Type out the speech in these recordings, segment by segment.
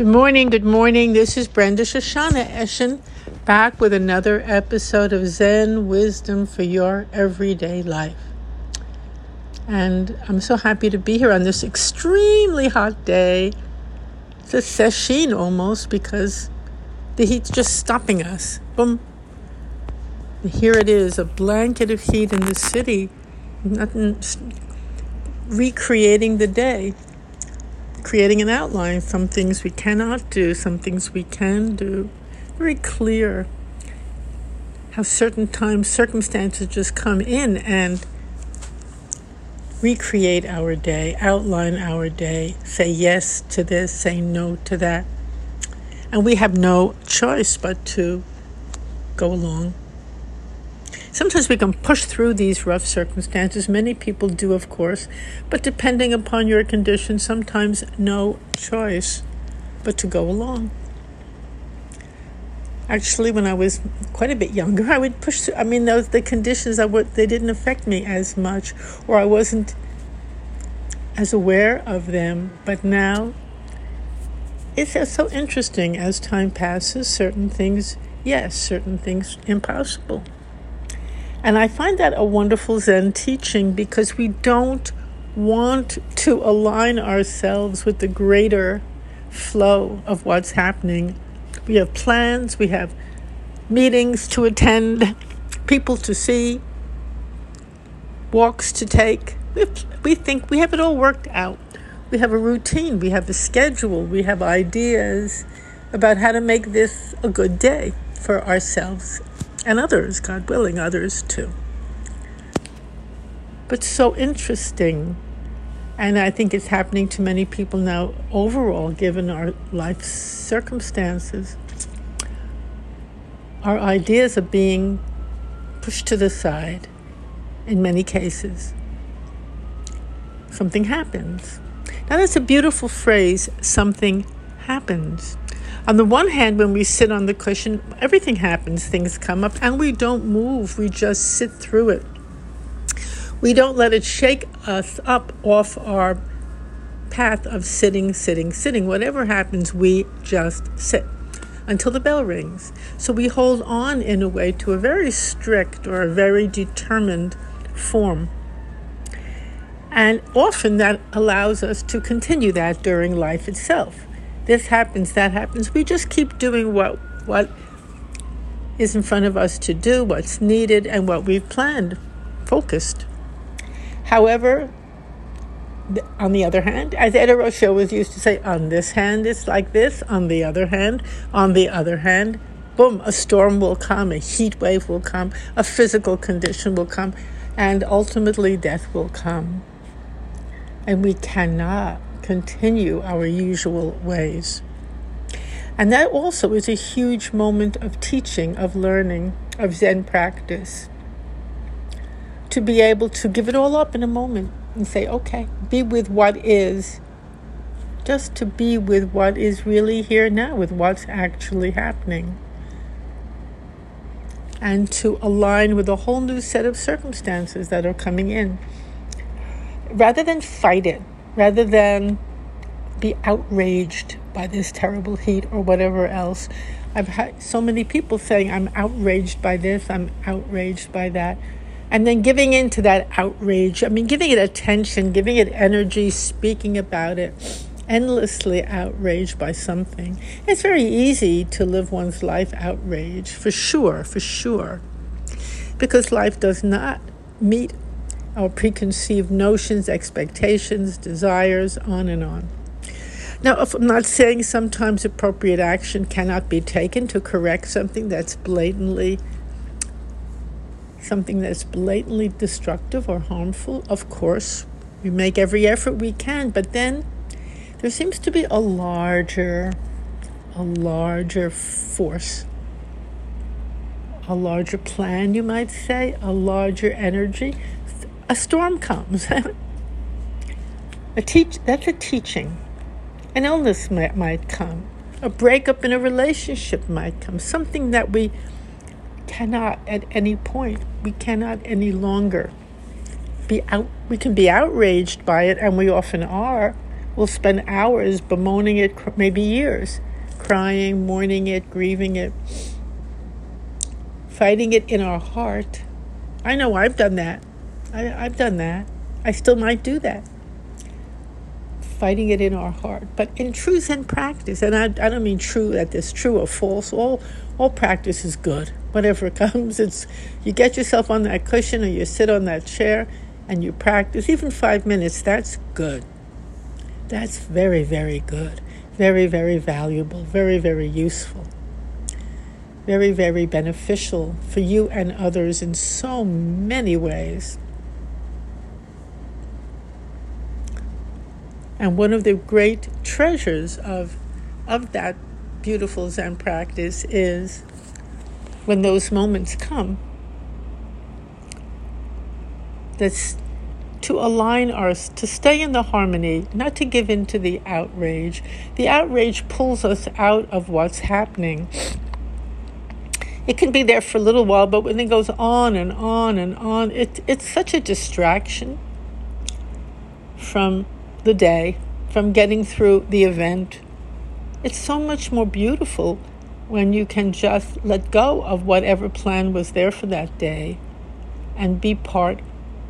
Good morning, good morning. This is Brenda Shoshanna Eshin back with another episode of Zen Wisdom for Your Everyday Life. And I'm so happy to be here on this extremely hot day. It's a sesshin almost because the heat's just stopping us. Boom. Here it is, a blanket of heat in the city, nothing recreating the day creating an outline, some things we cannot do, some things we can do. Very clear how certain times circumstances just come in and recreate our day, outline our day, say yes to this, say no to that. And we have no choice but to go along Sometimes we can push through these rough circumstances. Many people do, of course, but depending upon your condition, sometimes no choice but to go along. Actually, when I was quite a bit younger, I would push through. I mean, those the conditions I would they didn't affect me as much, or I wasn't as aware of them. But now, it's so interesting as time passes. Certain things, yes, certain things impossible. And I find that a wonderful Zen teaching because we don't want to align ourselves with the greater flow of what's happening. We have plans, we have meetings to attend, people to see, walks to take. We think we have it all worked out. We have a routine, we have a schedule, we have ideas about how to make this a good day for ourselves and others, God willing, others too. But so interesting. And I think it's happening to many people now overall, given our life circumstances. Our ideas are being pushed to the side in many cases. Something happens. Now, that's a beautiful phrase something happens. On the one hand, when we sit on the cushion, everything happens, things come up, and we don't move, we just sit through it. We don't let it shake us up off our path of sitting, sitting, sitting. Whatever happens, we just sit until the bell rings. So we hold on in a way to a very strict or a very determined form. And often that allows us to continue that during life itself this happens, that happens. We just keep doing what what is in front of us to do, what's needed, and what we've planned, focused. However, on the other hand, as Eido Roshi was used to say, on this hand it's like this, on the other hand, on the other hand, boom, a storm will come, a heat wave will come, a physical condition will come, and ultimately death will come. And we cannot continue our usual ways. And that also is a huge moment of teaching, of learning, of Zen practice. To be able to give it all up in a moment and say, okay, be with what is. Just to be with what is really here now, with what's actually happening. And to align with a whole new set of circumstances that are coming in. Rather than fight it, rather than be outraged by this terrible heat or whatever else. I've had so many people saying, I'm outraged by this, I'm outraged by that. And then giving in to that outrage, I mean, giving it attention, giving it energy, speaking about it, endlessly outraged by something. It's very easy to live one's life outraged, for sure, for sure. Because life does not meet our preconceived notions, expectations, desires, on and on. Now, I'm not saying sometimes appropriate action cannot be taken to correct something that's blatantly something that's blatantly destructive or harmful. Of course, we make every effort we can, but then there seems to be a larger a larger force a larger plan, you might say, a larger energy a storm comes. a teach that's a teaching. An illness might, might come. A breakup in a relationship might come. Something that we cannot at any point, we cannot any longer be out we can be outraged by it and we often are. we'll spend hours bemoaning it, maybe years, crying, mourning it, grieving it, fighting it in our heart. I know I've done that. I, I've done that. I still might do that. Fighting it in our heart. But in truth and practice, and I, I don't mean true that there's true or false, all, all practice is good. Whatever comes, it's you get yourself on that cushion or you sit on that chair and you practice, even five minutes, that's good. That's very, very good. Very, very valuable. Very, very useful. Very, very beneficial for you and others in so many ways. And one of the great treasures of, of that beautiful Zen practice is when those moments come, that's to align us, to stay in the harmony, not to give in to the outrage. The outrage pulls us out of what's happening. It can be there for a little while, but when it goes on and on and on, it, it's such a distraction from the day, from getting through the event. It's so much more beautiful when you can just let go of whatever plan was there for that day and be part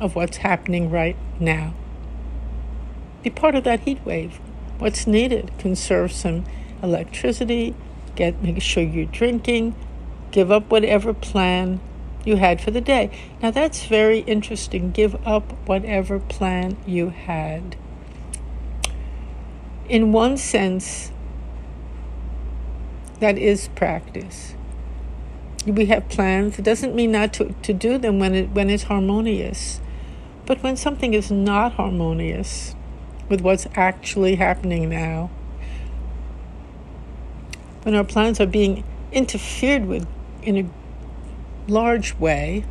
of what's happening right now. Be part of that heat wave. What's needed? Conserve some electricity, get make sure you're drinking, give up whatever plan you had for the day. Now that's very interesting. Give up whatever plan you had. In one sense, that is practice we have plans. It doesn't mean not to, to do them when it when it's harmonious. But when something is not harmonious with what's actually happening now, when our plans are being interfered with in a large way,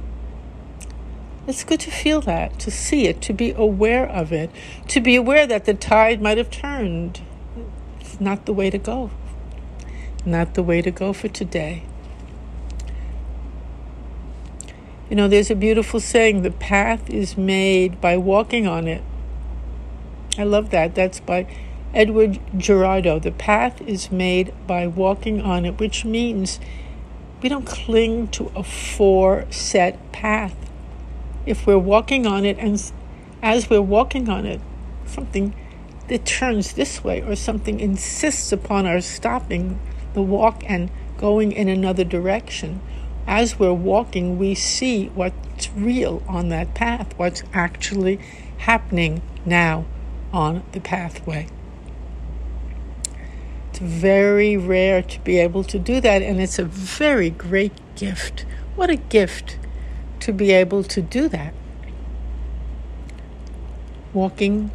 it's good to feel that, to see it, to be aware of it, to be aware that the tide might have turned. It's not the way to go. Not the way to go for today. You know, there's a beautiful saying the path is made by walking on it. I love that. That's by Edward Gerardo. The path is made by walking on it, which means we don't cling to a four set path. If we're walking on it, and as we're walking on it, something that turns this way or something insists upon our stopping the walk and going in another direction, as we're walking, we see what's real on that path, what's actually happening now on the pathway. It's very rare to be able to do that, and it's a very great gift. What a gift to be able to do that. Walking,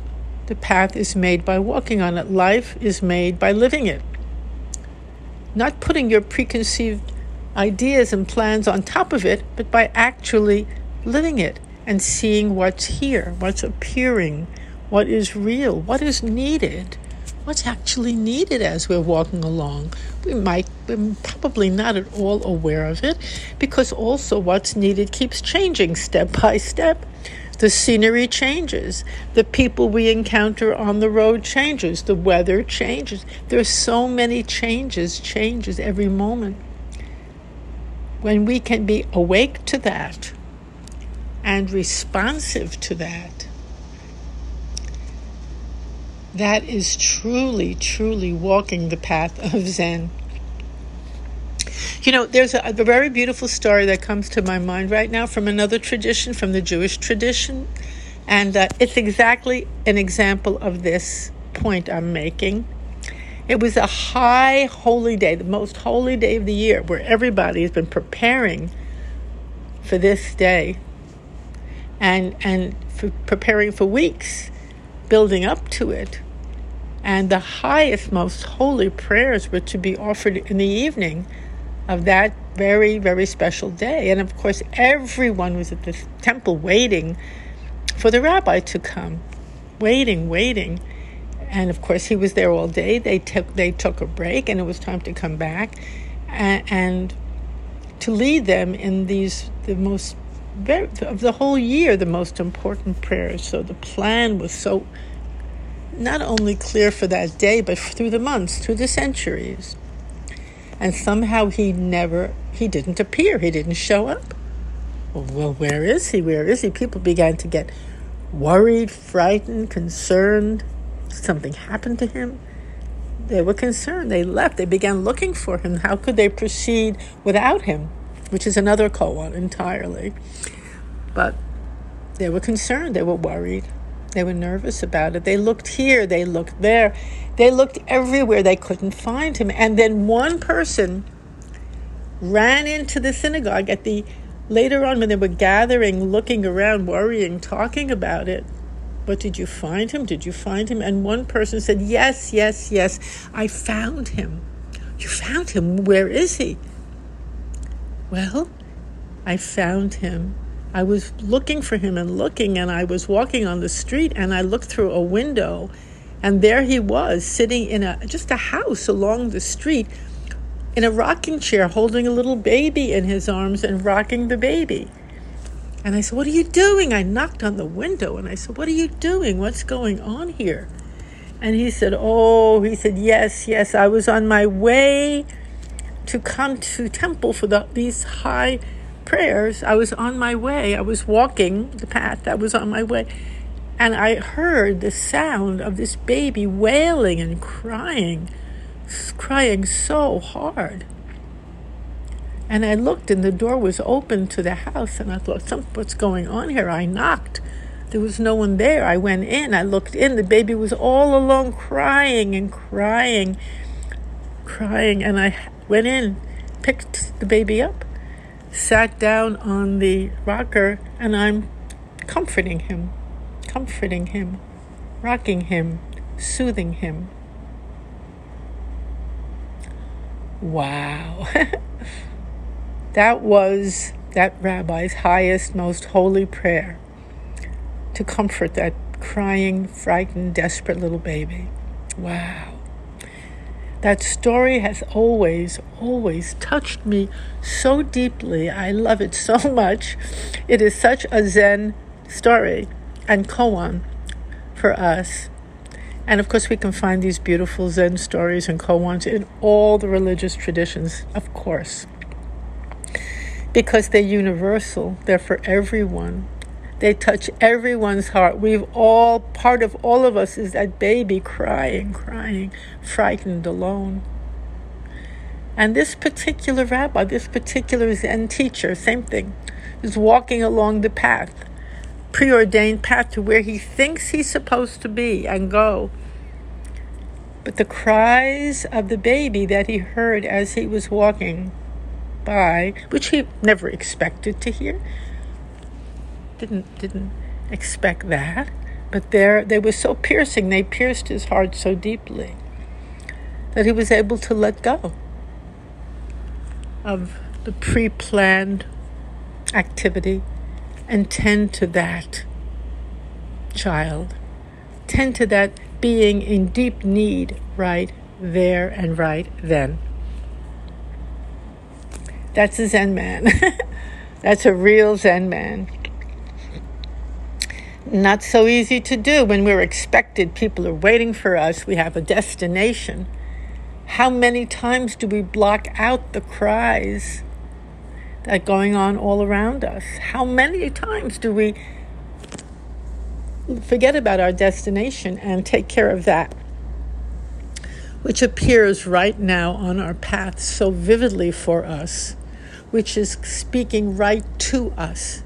the path is made by walking on it, life is made by living it. Not putting your preconceived ideas and plans on top of it, but by actually living it and seeing what's here, what's appearing, what is real, what is needed, what's actually needed as we're walking along. We might, we're probably not at all aware of it because also what's needed keeps changing step by step. The scenery changes. The people we encounter on the road changes. The weather changes. There's so many changes, changes every moment when we can be awake to that and responsive to that, that is truly, truly walking the path of Zen. You know, there's a, a, very beautiful story that comes to my mind right now from another tradition, from the Jewish tradition. And uh, it's exactly an example of this point I'm making. It was a high holy day, the most holy day of the year, where everybody has been preparing for this day and, and for preparing for weeks, building up to it. And the highest, most holy prayers were to be offered in the evening of that very, very special day. And of course, everyone was at the temple waiting for the rabbi to come, waiting, waiting and of course he was there all day. They took they took a break, and it was time to come back, and, and to lead them in these the most very, of the whole year the most important prayers. So the plan was so not only clear for that day, but through the months, through the centuries. And somehow he never, he didn't appear, he didn't show up. Well, where is he? Where is he? People began to get worried, frightened, concerned. Something happened to him. They were concerned. They left. They began looking for him. How could they proceed without him? Which is another koan entirely. But they were concerned. They were worried. They were nervous about it. They looked here. They looked there. They looked everywhere. They couldn't find him. And then one person ran into the synagogue at the later on when they were gathering, looking around, worrying, talking about it. But did you find him? Did you find him? And one person said, Yes, yes, yes, I found him. You found him. Where is he? Well, I found him. I was looking for him and looking, and I was walking on the street, and I looked through a window, and there he was sitting in a just a house along the street in a rocking chair, holding a little baby in his arms and rocking the baby. And I said, What are you doing? I knocked on the window and I said, What are you doing? What's going on here? And he said, Oh, he said, Yes, yes, I was on my way to come to temple for the, these high prayers. I was on my way. I was walking the path. I was on my way. And I heard the sound of this baby wailing and crying, crying so hard. And I looked, and the door was open to the house, and I thought, what's going on here? I knocked. There was no one there. I went in. I looked in. The baby was all alone, crying and crying, crying. And I went in, picked the baby up, sat down on the rocker, and I'm comforting him, comforting him, rocking him, soothing him. Wow. That was that rabbi's highest, most holy prayer to comfort that crying, frightened, desperate little baby. Wow. That story has always, always touched me so deeply. I love it so much. It is such a Zen story and koan for us. And of course, we can find these beautiful Zen stories and koans in all the religious traditions, of course because they're universal, they're for everyone. They touch everyone's heart. We've all, part of all of us is that baby crying, crying, frightened, alone. And this particular rabbi, this particular Zen teacher, same thing, is walking along the path, preordained path to where he thinks he's supposed to be and go. But the cries of the baby that he heard as he was walking by, which he never expected to hear. Didn't didn't expect that, but there they were so piercing. They pierced his heart so deeply that he was able to let go of the pre-planned activity and tend to that child, tend to that being in deep need right there and right then. That's a Zen man. That's a real Zen man. Not so easy to do when we're expected. People are waiting for us. We have a destination. How many times do we block out the cries that are going on all around us? How many times do we forget about our destination and take care of that? Which appears right now on our path so vividly for us which is speaking right to us.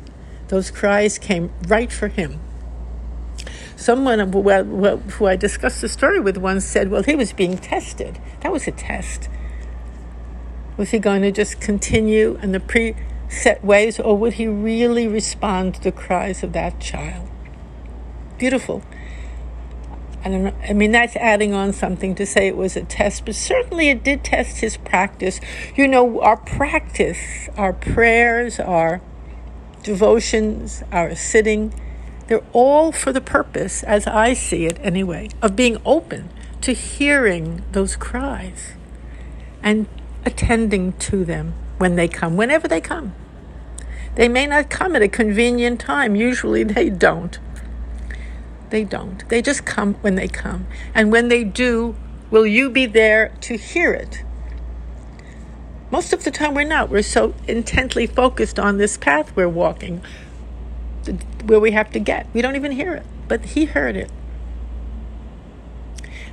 Those cries came right for him. Someone who I discussed the story with once said, Well, he was being tested. That was a test. Was he going to just continue in the preset ways, or would he really respond to the cries of that child? Beautiful. I don't know. I mean, that's adding on something to say it was a test, but certainly it did test his practice. You know, our practice, our prayers, our devotions, our sitting, they're all for the purpose, as I see it anyway, of being open to hearing those cries and attending to them when they come, whenever they come. They may not come at a convenient time, usually they don't. They don't. They just come when they come. And when they do, will you be there to hear it? Most of the time, we're not. We're so intently focused on this path we're walking, where we have to get. We don't even hear it, but He heard it.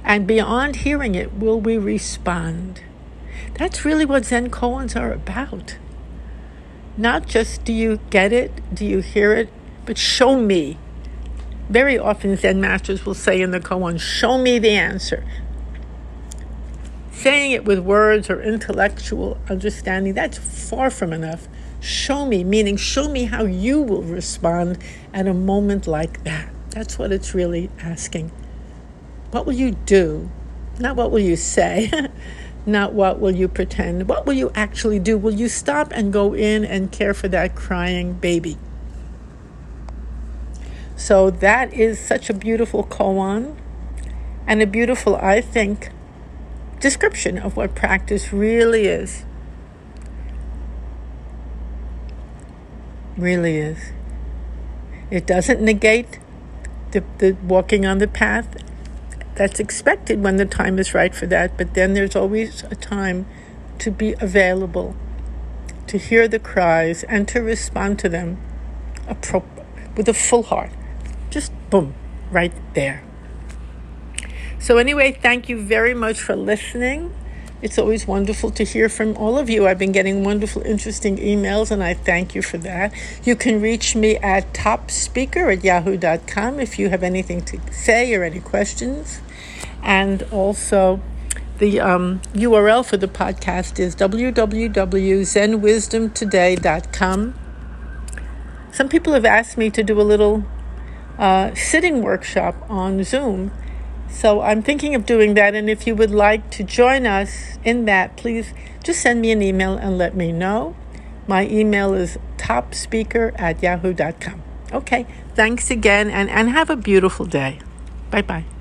And beyond hearing it, will we respond? That's really what Zen koans are about. Not just do you get it, do you hear it, but show me. Very often, Zen masters will say in the koan, show me the answer. Saying it with words or intellectual understanding, that's far from enough. Show me, meaning show me how you will respond at a moment like that. That's what it's really asking. What will you do? Not what will you say, not what will you pretend. What will you actually do? Will you stop and go in and care for that crying baby? So that is such a beautiful koan and a beautiful, I think, description of what practice really is. Really is. It doesn't negate the, the walking on the path that's expected when the time is right for that. But then there's always a time to be available, to hear the cries, and to respond to them with a full heart. Just boom, right there. So, anyway, thank you very much for listening. It's always wonderful to hear from all of you. I've been getting wonderful, interesting emails, and I thank you for that. You can reach me at topspeaker at yahoo.com if you have anything to say or any questions. And also, the um, URL for the podcast is www.zenwisdomtoday.com. Some people have asked me to do a little uh, sitting workshop on Zoom so I'm thinking of doing that. And if you would like to join us in that, please just send me an email and let me know. My email is topspeaker at yahoo.com. Okay, thanks again and, and have a beautiful day. Bye bye.